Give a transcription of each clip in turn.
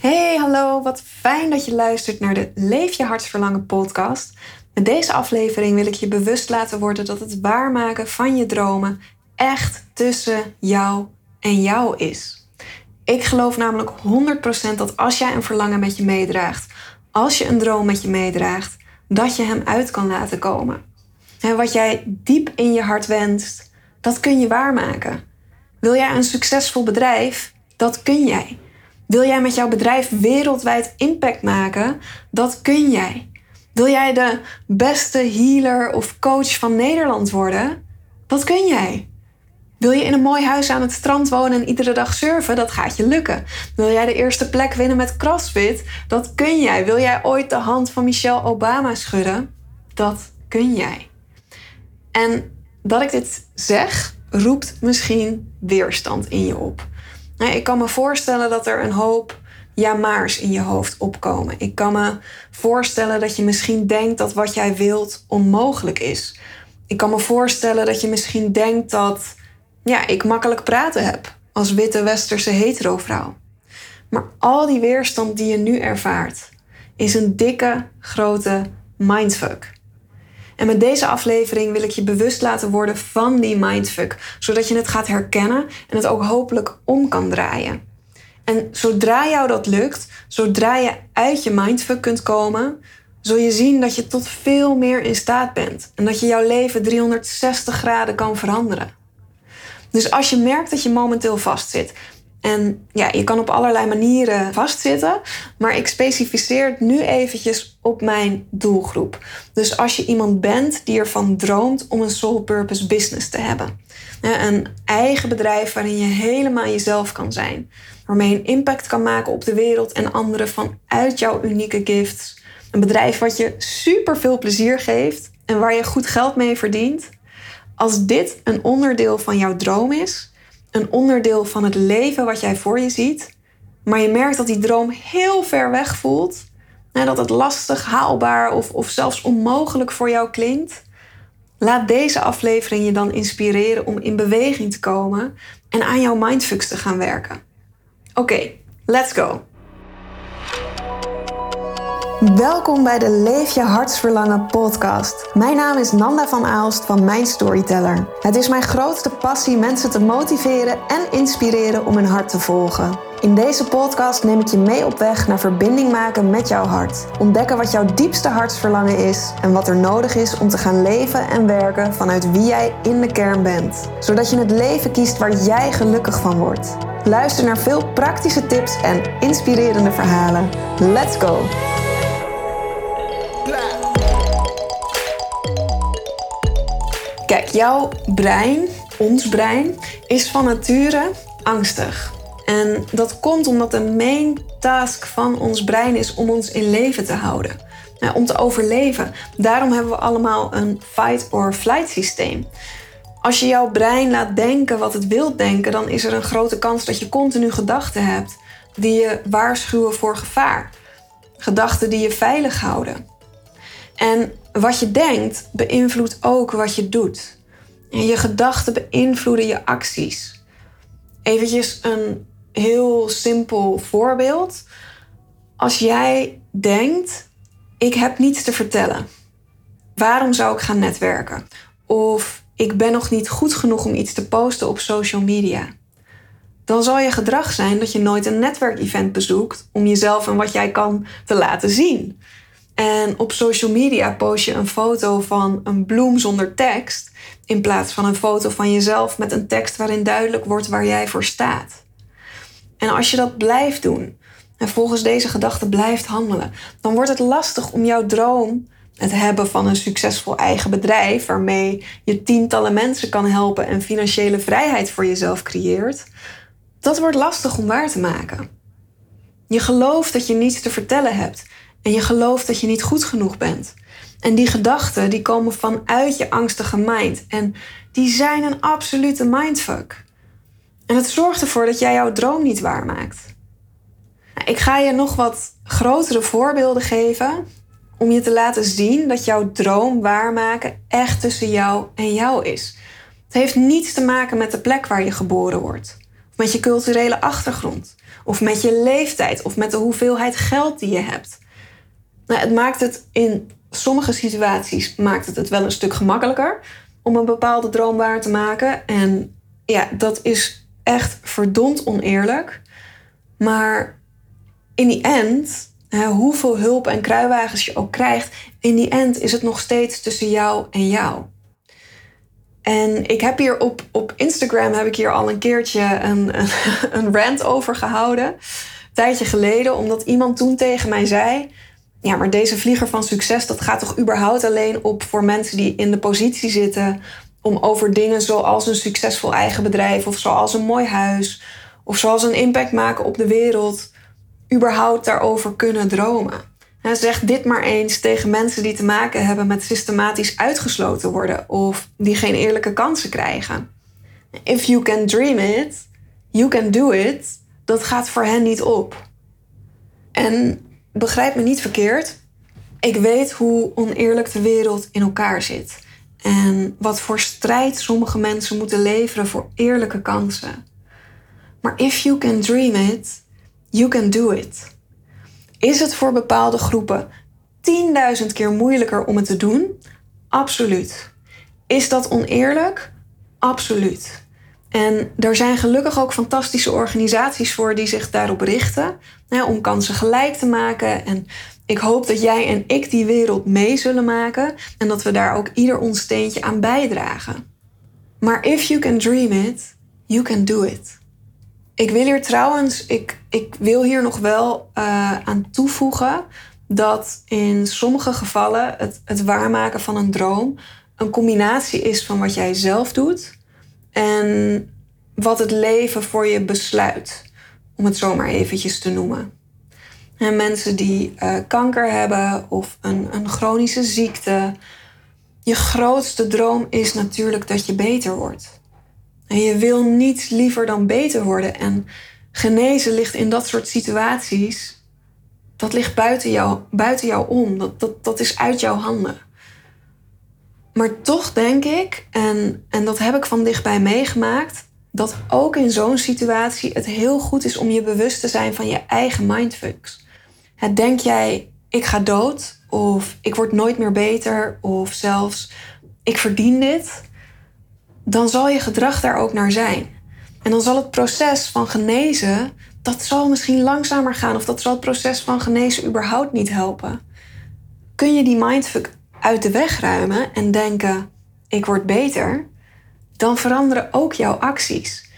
Hey, hallo, wat fijn dat je luistert naar de Leef je hartsverlangen podcast. Met deze aflevering wil ik je bewust laten worden dat het waarmaken van je dromen echt tussen jou en jou is. Ik geloof namelijk 100% dat als jij een verlangen met je meedraagt, als je een droom met je meedraagt, dat je hem uit kan laten komen. En wat jij diep in je hart wenst, dat kun je waarmaken. Wil jij een succesvol bedrijf? Dat kun jij. Wil jij met jouw bedrijf wereldwijd impact maken? Dat kun jij. Wil jij de beste healer of coach van Nederland worden? Dat kun jij. Wil je in een mooi huis aan het strand wonen en iedere dag surfen? Dat gaat je lukken. Wil jij de eerste plek winnen met CrossFit? Dat kun jij. Wil jij ooit de hand van Michelle Obama schudden? Dat kun jij. En dat ik dit zeg, roept misschien weerstand in je op. Ik kan me voorstellen dat er een hoop ja-maars in je hoofd opkomen. Ik kan me voorstellen dat je misschien denkt dat wat jij wilt onmogelijk is. Ik kan me voorstellen dat je misschien denkt dat ja, ik makkelijk praten heb als witte westerse hetero-vrouw. Maar al die weerstand die je nu ervaart, is een dikke, grote mindfuck. En met deze aflevering wil ik je bewust laten worden van die mindfuck, zodat je het gaat herkennen en het ook hopelijk om kan draaien. En zodra jou dat lukt, zodra je uit je mindfuck kunt komen, zul je zien dat je tot veel meer in staat bent en dat je jouw leven 360 graden kan veranderen. Dus als je merkt dat je momenteel vastzit en ja, je kan op allerlei manieren vastzitten, maar ik specificeer het nu eventjes op mijn doelgroep. Dus als je iemand bent die ervan droomt om een soul purpose business te hebben. Een eigen bedrijf waarin je helemaal jezelf kan zijn. Waarmee je een impact kan maken op de wereld en anderen vanuit jouw unieke gifts. Een bedrijf wat je super veel plezier geeft en waar je goed geld mee verdient. Als dit een onderdeel van jouw droom is, een onderdeel van het leven wat jij voor je ziet, maar je merkt dat die droom heel ver weg voelt, en dat het lastig, haalbaar of, of zelfs onmogelijk voor jou klinkt, laat deze aflevering je dan inspireren om in beweging te komen en aan jouw mindfucks te gaan werken. Oké, let's go! Welkom bij de Leef je hartsverlangen podcast. Mijn naam is Nanda van Aalst van Mijn Storyteller. Het is mijn grootste passie mensen te motiveren en inspireren om hun hart te volgen. In deze podcast neem ik je mee op weg naar verbinding maken met jouw hart. Ontdekken wat jouw diepste hartsverlangen is en wat er nodig is om te gaan leven en werken vanuit wie jij in de kern bent. Zodat je het leven kiest waar jij gelukkig van wordt. Luister naar veel praktische tips en inspirerende verhalen. Let's go! Kijk, jouw brein, ons brein, is van nature angstig. En dat komt omdat de main task van ons brein is om ons in leven te houden. Nou, om te overleven. Daarom hebben we allemaal een fight or flight systeem. Als je jouw brein laat denken wat het wilt denken, dan is er een grote kans dat je continu gedachten hebt die je waarschuwen voor gevaar. Gedachten die je veilig houden. En wat je denkt beïnvloedt ook wat je doet. En je gedachten beïnvloeden je acties. Eventjes een heel simpel voorbeeld. Als jij denkt, ik heb niets te vertellen. Waarom zou ik gaan netwerken? Of ik ben nog niet goed genoeg om iets te posten op social media. Dan zal je gedrag zijn dat je nooit een netwerkevent bezoekt om jezelf en wat jij kan te laten zien. En op social media post je een foto van een bloem zonder tekst in plaats van een foto van jezelf met een tekst waarin duidelijk wordt waar jij voor staat. En als je dat blijft doen en volgens deze gedachte blijft handelen, dan wordt het lastig om jouw droom, het hebben van een succesvol eigen bedrijf waarmee je tientallen mensen kan helpen en financiële vrijheid voor jezelf creëert, dat wordt lastig om waar te maken. Je gelooft dat je niets te vertellen hebt en je gelooft dat je niet goed genoeg bent. En die gedachten die komen vanuit je angstige mind. En die zijn een absolute mindfuck. En het zorgt ervoor dat jij jouw droom niet waarmaakt. Nou, ik ga je nog wat grotere voorbeelden geven om je te laten zien dat jouw droom waarmaken echt tussen jou en jou is. Het heeft niets te maken met de plek waar je geboren wordt, of met je culturele achtergrond, of met je leeftijd of met de hoeveelheid geld die je hebt. Nou, het maakt het in sommige situaties maakt het, het wel een stuk gemakkelijker om een bepaalde droom waar te maken. En ja, dat is echt verdomd oneerlijk. Maar in die end, hoeveel hulp en kruiwagens je ook krijgt, in die end is het nog steeds tussen jou en jou. En ik heb hier op, op Instagram heb ik hier al een keertje een, een, een rant over gehouden. Een tijdje geleden, omdat iemand toen tegen mij zei: Ja, maar deze vlieger van succes, dat gaat toch überhaupt alleen op voor mensen die in de positie zitten om over dingen zoals een succesvol eigen bedrijf of zoals een mooi huis of zoals een impact maken op de wereld, überhaupt daarover kunnen dromen. zeg dit maar eens tegen mensen die te maken hebben met systematisch uitgesloten worden of die geen eerlijke kansen krijgen. If you can dream it, you can do it. Dat gaat voor hen niet op. En begrijp me niet verkeerd. Ik weet hoe oneerlijk de wereld in elkaar zit. En wat voor strijd sommige mensen moeten leveren voor eerlijke kansen. Maar if you can dream it, you can do it. Is het voor bepaalde groepen 10.000 keer moeilijker om het te doen? Absoluut. Is dat oneerlijk? Absoluut. En er zijn gelukkig ook fantastische organisaties voor die zich daarop richten. Om kansen gelijk te maken en ik hoop dat jij en ik die wereld mee zullen maken en dat we daar ook ieder ons steentje aan bijdragen. Maar if you can dream it, you can do it. Ik wil hier trouwens, ik, ik wil hier nog wel uh, aan toevoegen dat in sommige gevallen het, het waarmaken van een droom een combinatie is van wat jij zelf doet en wat het leven voor je besluit, om het zomaar eventjes te noemen. En mensen die uh, kanker hebben of een, een chronische ziekte. Je grootste droom is natuurlijk dat je beter wordt. En je wil niets liever dan beter worden. En genezen ligt in dat soort situaties, dat ligt buiten jou, buiten jou om. Dat, dat, dat is uit jouw handen. Maar toch denk ik, en, en dat heb ik van dichtbij meegemaakt, dat ook in zo'n situatie het heel goed is om je bewust te zijn van je eigen mindfucks denk jij, ik ga dood, of ik word nooit meer beter, of zelfs ik verdien dit, dan zal je gedrag daar ook naar zijn. En dan zal het proces van genezen, dat zal misschien langzamer gaan, of dat zal het proces van genezen überhaupt niet helpen. Kun je die mindfuck uit de weg ruimen en denken, ik word beter, dan veranderen ook jouw acties.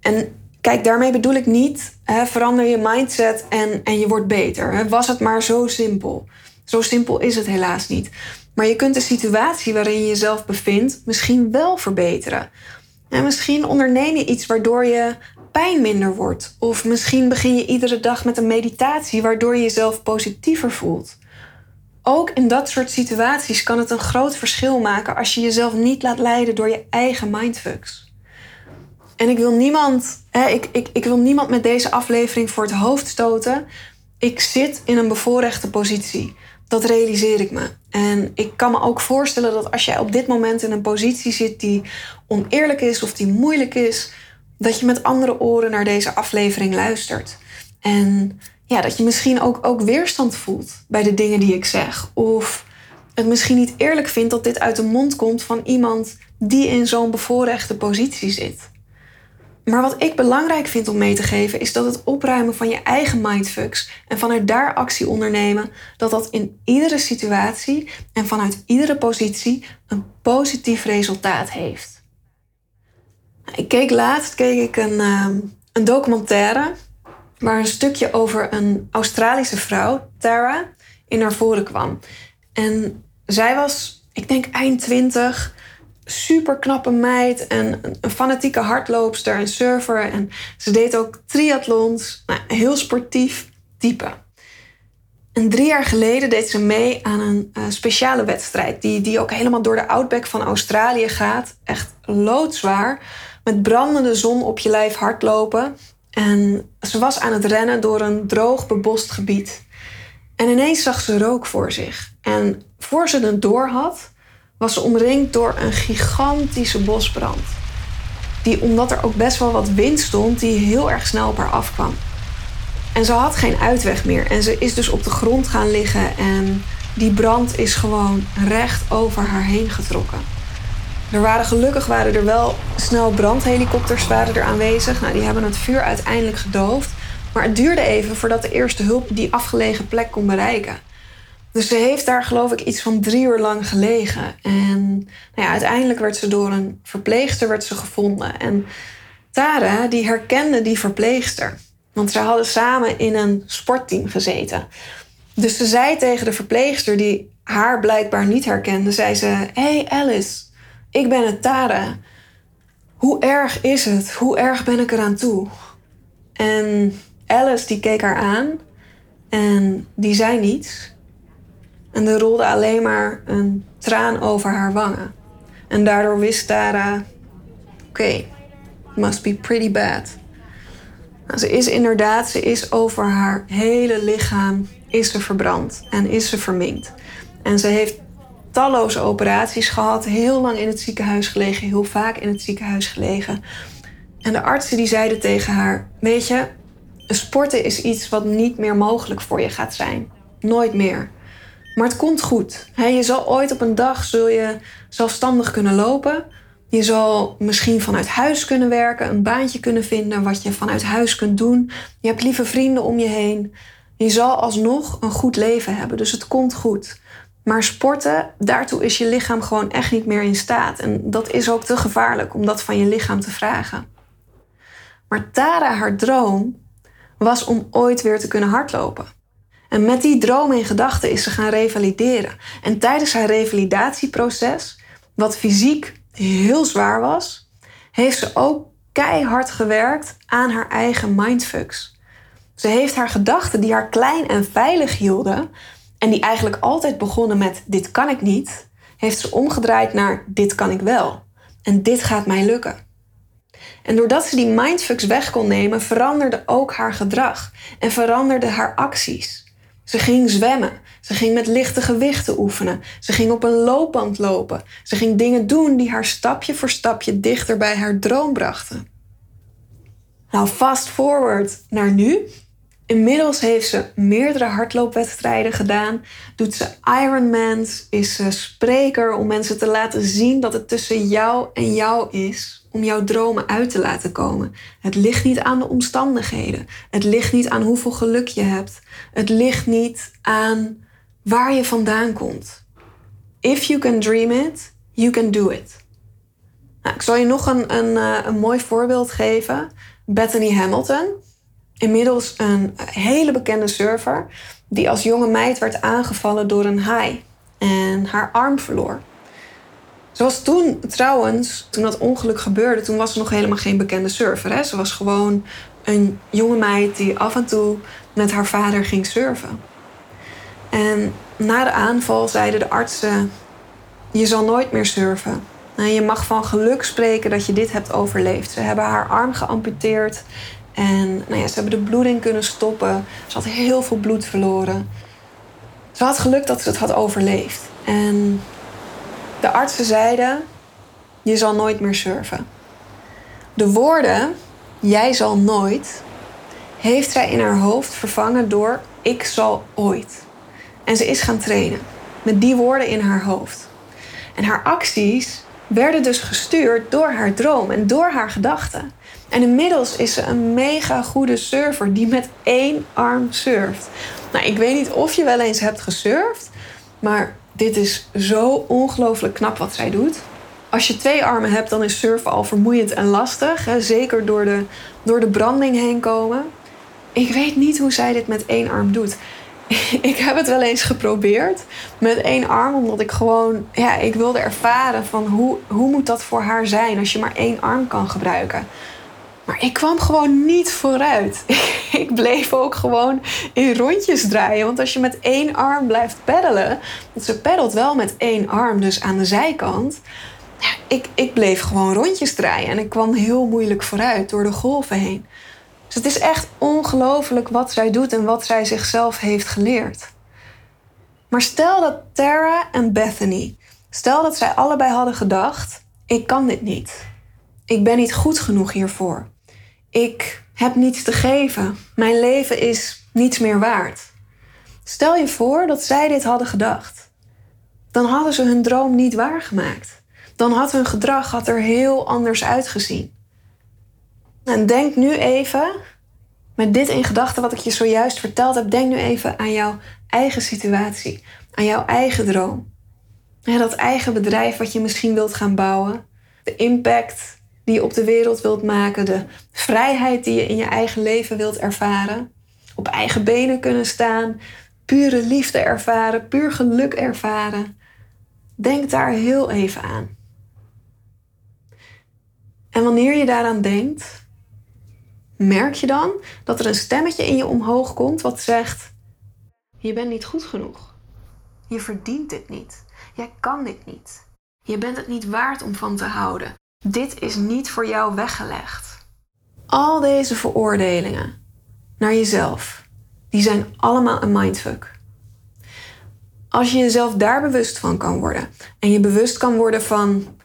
En Kijk, daarmee bedoel ik niet hè, verander je mindset en, en je wordt beter. Hè. Was het maar zo simpel. Zo simpel is het helaas niet. Maar je kunt de situatie waarin je jezelf bevindt misschien wel verbeteren. En misschien onderneem je iets waardoor je pijn minder wordt. Of misschien begin je iedere dag met een meditatie waardoor je jezelf positiever voelt. Ook in dat soort situaties kan het een groot verschil maken als je jezelf niet laat leiden door je eigen mindfucks. En ik wil niemand, hè, ik, ik, ik wil niemand met deze aflevering voor het hoofd stoten. Ik zit in een bevoorrechte positie. Dat realiseer ik me. En ik kan me ook voorstellen dat als jij op dit moment in een positie zit die oneerlijk is of die moeilijk is, dat je met andere oren naar deze aflevering luistert. En ja, dat je misschien ook, ook weerstand voelt bij de dingen die ik zeg. Of het misschien niet eerlijk vindt dat dit uit de mond komt van iemand die in zo'n bevoorrechte positie zit. Maar wat ik belangrijk vind om mee te geven is dat het opruimen van je eigen mindfucks en vanuit daar actie ondernemen, dat dat in iedere situatie en vanuit iedere positie een positief resultaat heeft. Ik keek laatst keek ik een, uh, een documentaire waar een stukje over een Australische vrouw, Tara, in naar voren kwam. En zij was, ik denk eind twintig, super knappe meid en een fanatieke hardloopster en surfer. En ze deed ook triathlons. Nou, heel sportief type. En drie jaar geleden deed ze mee aan een uh, speciale wedstrijd. Die, die ook helemaal door de outback van Australië gaat. Echt loodzwaar. Met brandende zon op je lijf hardlopen. En ze was aan het rennen door een droog bebost gebied. En ineens zag ze rook voor zich. En voor ze het door had, was ze omringd door een gigantische bosbrand. Die, omdat er ook best wel wat wind stond, die heel erg snel op haar afkwam. En ze had geen uitweg meer. En ze is dus op de grond gaan liggen. En die brand is gewoon recht over haar heen getrokken. Er waren gelukkig waren er wel snel brandhelikopters waren er aanwezig. Nou, die hebben het vuur uiteindelijk gedoofd. Maar het duurde even voordat de eerste hulp die afgelegen plek kon bereiken. Dus ze heeft daar geloof ik iets van drie uur lang gelegen. En nou ja, uiteindelijk werd ze door een verpleegster werd ze gevonden. En Tara die herkende die verpleegster. Want ze hadden samen in een sportteam gezeten. Dus ze zei tegen de verpleegster die haar blijkbaar niet herkende, zei ze: Hey Alice, ik ben het Tara. Hoe erg is het? Hoe erg ben ik eraan toe? En Alice die keek haar aan en die zei niets. En er rolde alleen maar een traan over haar wangen. En daardoor wist Tara: oké, okay, must be pretty bad. Nou, ze is inderdaad, ze is over haar hele lichaam is ze verbrand en is ze verminkt. En ze heeft talloze operaties gehad, heel lang in het ziekenhuis gelegen, heel vaak in het ziekenhuis gelegen. En de artsen die zeiden tegen haar: Weet je, sporten is iets wat niet meer mogelijk voor je gaat zijn. Nooit meer. Maar het komt goed. je zal ooit op een dag zul je zelfstandig kunnen lopen. Je zal misschien vanuit huis kunnen werken, een baantje kunnen vinden wat je vanuit huis kunt doen. Je hebt lieve vrienden om je heen. Je zal alsnog een goed leven hebben, dus het komt goed. Maar sporten, daartoe is je lichaam gewoon echt niet meer in staat. En dat is ook te gevaarlijk om dat van je lichaam te vragen. Maar Tara, haar droom, was om ooit weer te kunnen hardlopen. En met die droom in gedachten is ze gaan revalideren. En tijdens haar revalidatieproces, wat fysiek heel zwaar was, heeft ze ook keihard gewerkt aan haar eigen mindfucks. Ze heeft haar gedachten die haar klein en veilig hielden en die eigenlijk altijd begonnen met dit kan ik niet, heeft ze omgedraaid naar dit kan ik wel. En dit gaat mij lukken. En doordat ze die mindfucks weg kon nemen, veranderde ook haar gedrag en veranderde haar acties. Ze ging zwemmen. Ze ging met lichte gewichten oefenen. Ze ging op een loopband lopen. Ze ging dingen doen die haar stapje voor stapje dichter bij haar droom brachten. Nou, fast forward naar nu. Inmiddels heeft ze meerdere hardloopwedstrijden gedaan. Doet ze Ironmans. Is ze spreker om mensen te laten zien dat het tussen jou en jou is. Om jouw dromen uit te laten komen. Het ligt niet aan de omstandigheden. Het ligt niet aan hoeveel geluk je hebt. Het ligt niet aan waar je vandaan komt. If you can dream it, you can do it. Nou, ik zal je nog een, een, eh, een mooi voorbeeld geven. Bethany Hamilton inmiddels een hele bekende surfer die als jonge meid werd aangevallen door een haai en haar arm verloor. Ze was toen trouwens, toen dat ongeluk gebeurde, toen was ze nog helemaal geen bekende surfer. Hè? Ze was gewoon een jonge meid die af en toe met haar vader ging surfen. En na de aanval zeiden de artsen: Je zal nooit meer surfen. En je mag van geluk spreken dat je dit hebt overleefd. Ze hebben haar arm geamputeerd en nou ja, ze hebben de bloeding kunnen stoppen. Ze had heel veel bloed verloren. Ze had geluk dat ze het had overleefd. En de artsen zeiden: Je zal nooit meer surfen. De woorden: Jij zal nooit, heeft zij in haar hoofd vervangen door: Ik zal ooit. En ze is gaan trainen met die woorden in haar hoofd. En haar acties werden dus gestuurd door haar droom en door haar gedachten. En inmiddels is ze een mega goede surfer die met één arm surft. Nou, ik weet niet of je wel eens hebt gesurfd, maar dit is zo ongelooflijk knap wat zij doet. Als je twee armen hebt, dan is surfen al vermoeiend en lastig. Zeker door de, door de branding heen komen. Ik weet niet hoe zij dit met één arm doet. ik heb het wel eens geprobeerd met één arm, omdat ik gewoon, ja, ik wilde ervaren van hoe, hoe moet dat voor haar zijn als je maar één arm kan gebruiken. Maar ik kwam gewoon niet vooruit. ik bleef ook gewoon in rondjes draaien. Want als je met één arm blijft peddelen. Want ze peddelt wel met één arm, dus aan de zijkant. Ik, ik bleef gewoon rondjes draaien. En ik kwam heel moeilijk vooruit door de golven heen. Dus het is echt ongelooflijk wat zij doet en wat zij zichzelf heeft geleerd. Maar stel dat Tara en Bethany, stel dat zij allebei hadden gedacht: ik kan dit niet. Ik ben niet goed genoeg hiervoor. Ik heb niets te geven. Mijn leven is niets meer waard. Stel je voor dat zij dit hadden gedacht. Dan hadden ze hun droom niet waargemaakt. Dan had hun gedrag had er heel anders uitgezien. En denk nu even, met dit in gedachten wat ik je zojuist verteld heb, denk nu even aan jouw eigen situatie, aan jouw eigen droom. Dat eigen bedrijf wat je misschien wilt gaan bouwen, de impact die je op de wereld wilt maken, de vrijheid die je in je eigen leven wilt ervaren, op eigen benen kunnen staan, pure liefde ervaren, puur geluk ervaren. Denk daar heel even aan. En wanneer je daaraan denkt, merk je dan dat er een stemmetje in je omhoog komt wat zegt: Je bent niet goed genoeg. Je verdient dit niet. Jij kan dit niet. Je bent het niet waard om van te houden. Dit is niet voor jou weggelegd. Al deze veroordelingen naar jezelf, die zijn allemaal een mindfuck. Als je jezelf daar bewust van kan worden en je bewust kan worden van: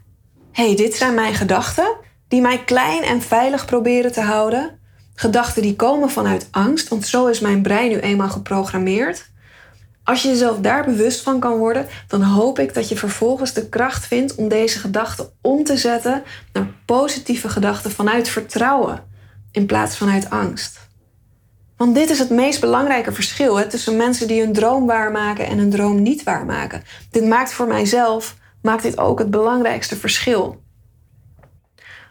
hey, dit zijn mijn gedachten die mij klein en veilig proberen te houden. Gedachten die komen vanuit angst, want zo is mijn brein nu eenmaal geprogrammeerd. Als je jezelf daar bewust van kan worden, dan hoop ik dat je vervolgens de kracht vindt om deze gedachten om te zetten naar positieve gedachten vanuit vertrouwen in plaats vanuit angst. Want dit is het meest belangrijke verschil hè, tussen mensen die hun droom waarmaken en hun droom niet waarmaken. Dit maakt voor mijzelf maakt dit ook het belangrijkste verschil.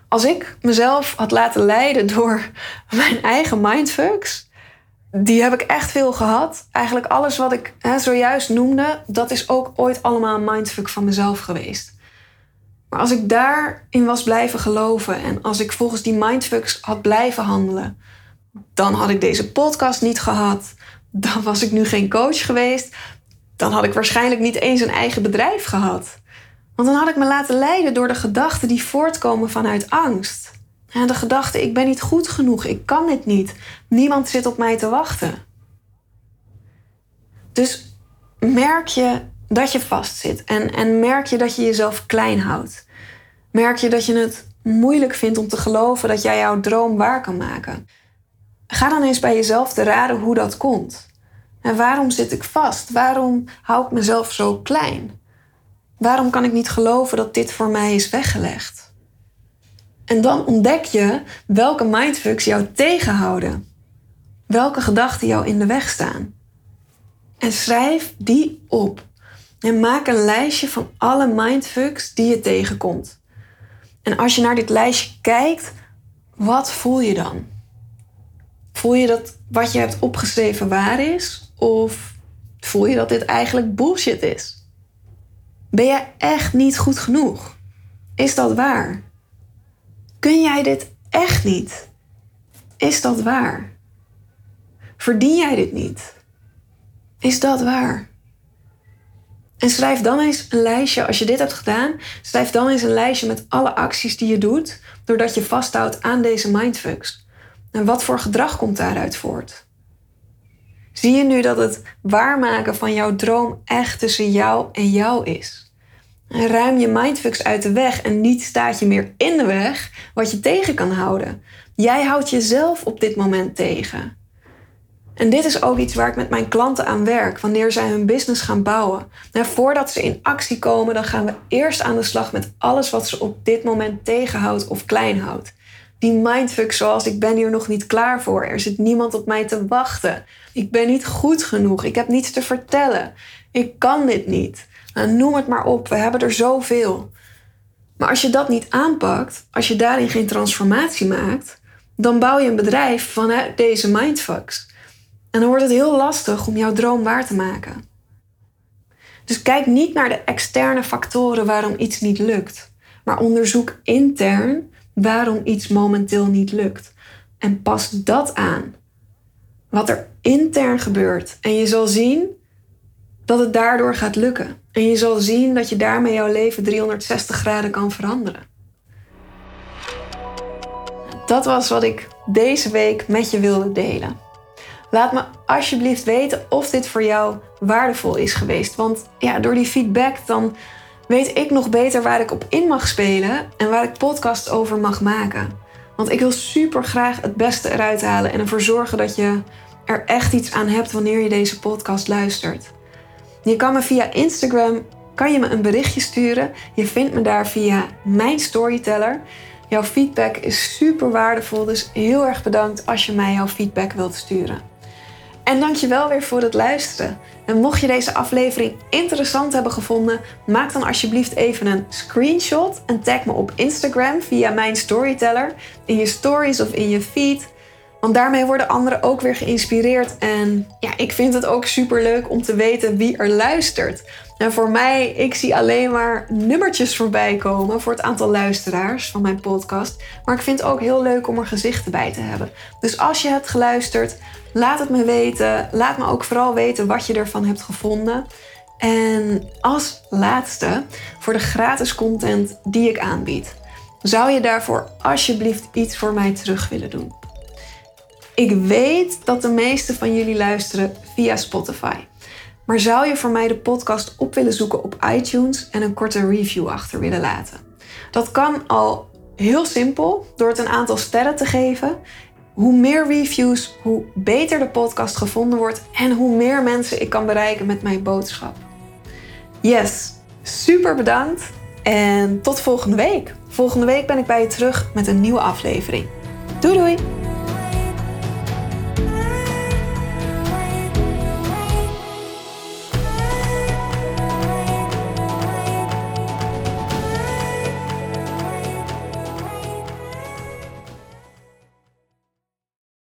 Als ik mezelf had laten leiden door mijn eigen mindfucks, die heb ik echt veel gehad. Eigenlijk alles wat ik hè, zojuist noemde, dat is ook ooit allemaal een mindfuck van mezelf geweest. Maar als ik daarin was blijven geloven en als ik volgens die mindfucks had blijven handelen, dan had ik deze podcast niet gehad. Dan was ik nu geen coach geweest. Dan had ik waarschijnlijk niet eens een eigen bedrijf gehad. Want dan had ik me laten leiden door de gedachten die voortkomen vanuit angst. De gedachte: ik ben niet goed genoeg, ik kan dit niet, niemand zit op mij te wachten. Dus merk je dat je vastzit en, en merk je dat je jezelf klein houdt. Merk je dat je het moeilijk vindt om te geloven dat jij jouw droom waar kan maken. Ga dan eens bij jezelf te raden hoe dat komt. En waarom zit ik vast? Waarom hou ik mezelf zo klein? Waarom kan ik niet geloven dat dit voor mij is weggelegd? En dan ontdek je welke mindfucks jou tegenhouden. Welke gedachten jou in de weg staan. En schrijf die op. En maak een lijstje van alle mindfucks die je tegenkomt. En als je naar dit lijstje kijkt, wat voel je dan? Voel je dat wat je hebt opgeschreven waar is? Of voel je dat dit eigenlijk bullshit is? Ben jij echt niet goed genoeg? Is dat waar? Kun jij dit echt niet? Is dat waar? Verdien jij dit niet? Is dat waar? En schrijf dan eens een lijstje, als je dit hebt gedaan, schrijf dan eens een lijstje met alle acties die je doet, doordat je vasthoudt aan deze mindfucks. En wat voor gedrag komt daaruit voort? Zie je nu dat het waarmaken van jouw droom echt tussen jou en jou is? En ruim je mindfucks uit de weg en niet staat je meer in de weg wat je tegen kan houden. Jij houdt jezelf op dit moment tegen. En dit is ook iets waar ik met mijn klanten aan werk wanneer zij hun business gaan bouwen. Nou, voordat ze in actie komen, dan gaan we eerst aan de slag met alles wat ze op dit moment tegenhoudt of klein houdt. Die mindfuck zoals ik ben hier nog niet klaar voor. Er zit niemand op mij te wachten. Ik ben niet goed genoeg. Ik heb niets te vertellen. Ik kan dit niet. Nou, noem het maar op. We hebben er zoveel. Maar als je dat niet aanpakt, als je daarin geen transformatie maakt, dan bouw je een bedrijf vanuit deze mindfucks. En dan wordt het heel lastig om jouw droom waar te maken. Dus kijk niet naar de externe factoren waarom iets niet lukt, maar onderzoek intern waarom iets momenteel niet lukt. En pas dat aan. Wat er intern gebeurt. En je zal zien dat het daardoor gaat lukken. En je zal zien dat je daarmee jouw leven 360 graden kan veranderen. Dat was wat ik deze week met je wilde delen. Laat me alsjeblieft weten of dit voor jou waardevol is geweest. Want ja, door die feedback dan weet ik nog beter waar ik op in mag spelen en waar ik podcast over mag maken. Want ik wil super graag het beste eruit halen en ervoor zorgen dat je er echt iets aan hebt wanneer je deze podcast luistert. Je kan me via Instagram kan je me een berichtje sturen. Je vindt me daar via mijn storyteller. Jouw feedback is super waardevol, dus heel erg bedankt als je mij jouw feedback wilt sturen. En dankjewel weer voor het luisteren. En mocht je deze aflevering interessant hebben gevonden, maak dan alsjeblieft even een screenshot en tag me op Instagram via mijn storyteller in je stories of in je feed. Want daarmee worden anderen ook weer geïnspireerd. En ja, ik vind het ook super leuk om te weten wie er luistert. En voor mij, ik zie alleen maar nummertjes voorbij komen voor het aantal luisteraars van mijn podcast. Maar ik vind het ook heel leuk om er gezichten bij te hebben. Dus als je hebt geluisterd, laat het me weten. Laat me ook vooral weten wat je ervan hebt gevonden. En als laatste, voor de gratis content die ik aanbied, zou je daarvoor alsjeblieft iets voor mij terug willen doen? Ik weet dat de meeste van jullie luisteren via Spotify. Maar zou je voor mij de podcast op willen zoeken op iTunes en een korte review achter willen laten? Dat kan al heel simpel door het een aantal sterren te geven. Hoe meer reviews, hoe beter de podcast gevonden wordt en hoe meer mensen ik kan bereiken met mijn boodschap. Yes, super bedankt en tot volgende week. Volgende week ben ik bij je terug met een nieuwe aflevering. Doei doei!